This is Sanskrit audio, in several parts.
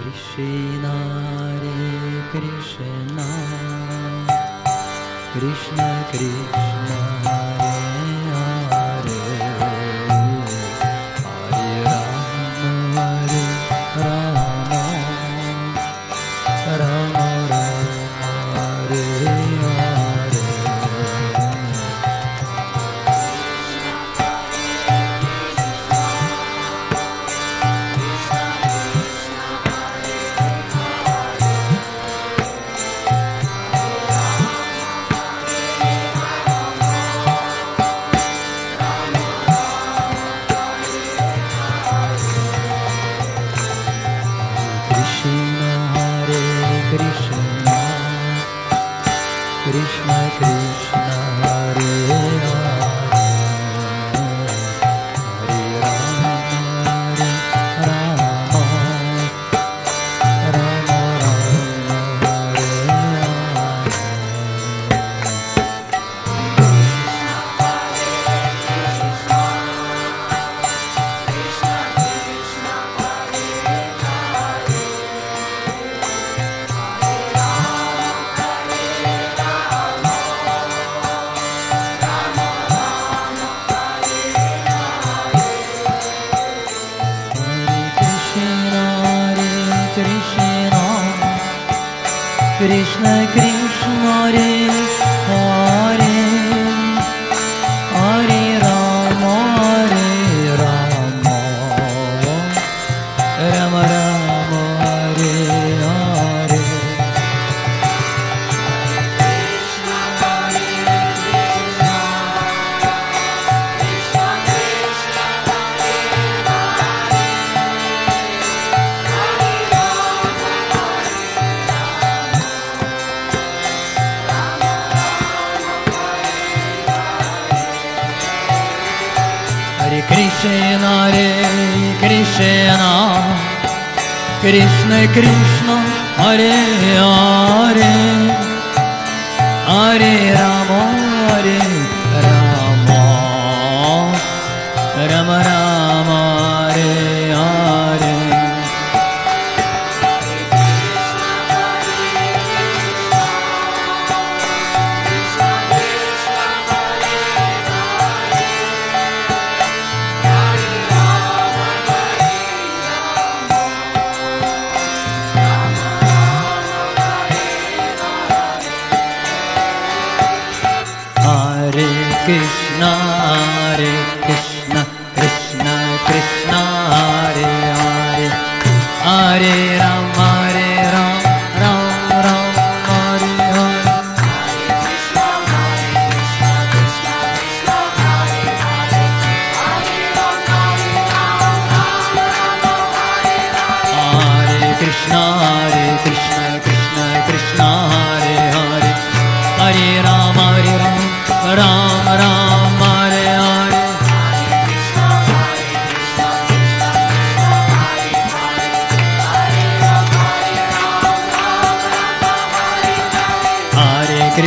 कृष्ण नारी कृष्ण कृष्ण कृष्ण Кришна, Кришна. कृष्ण रे कृष्ण कृष्ण कृष्ण हरे हरे हरे राम हरे Krishna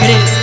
crees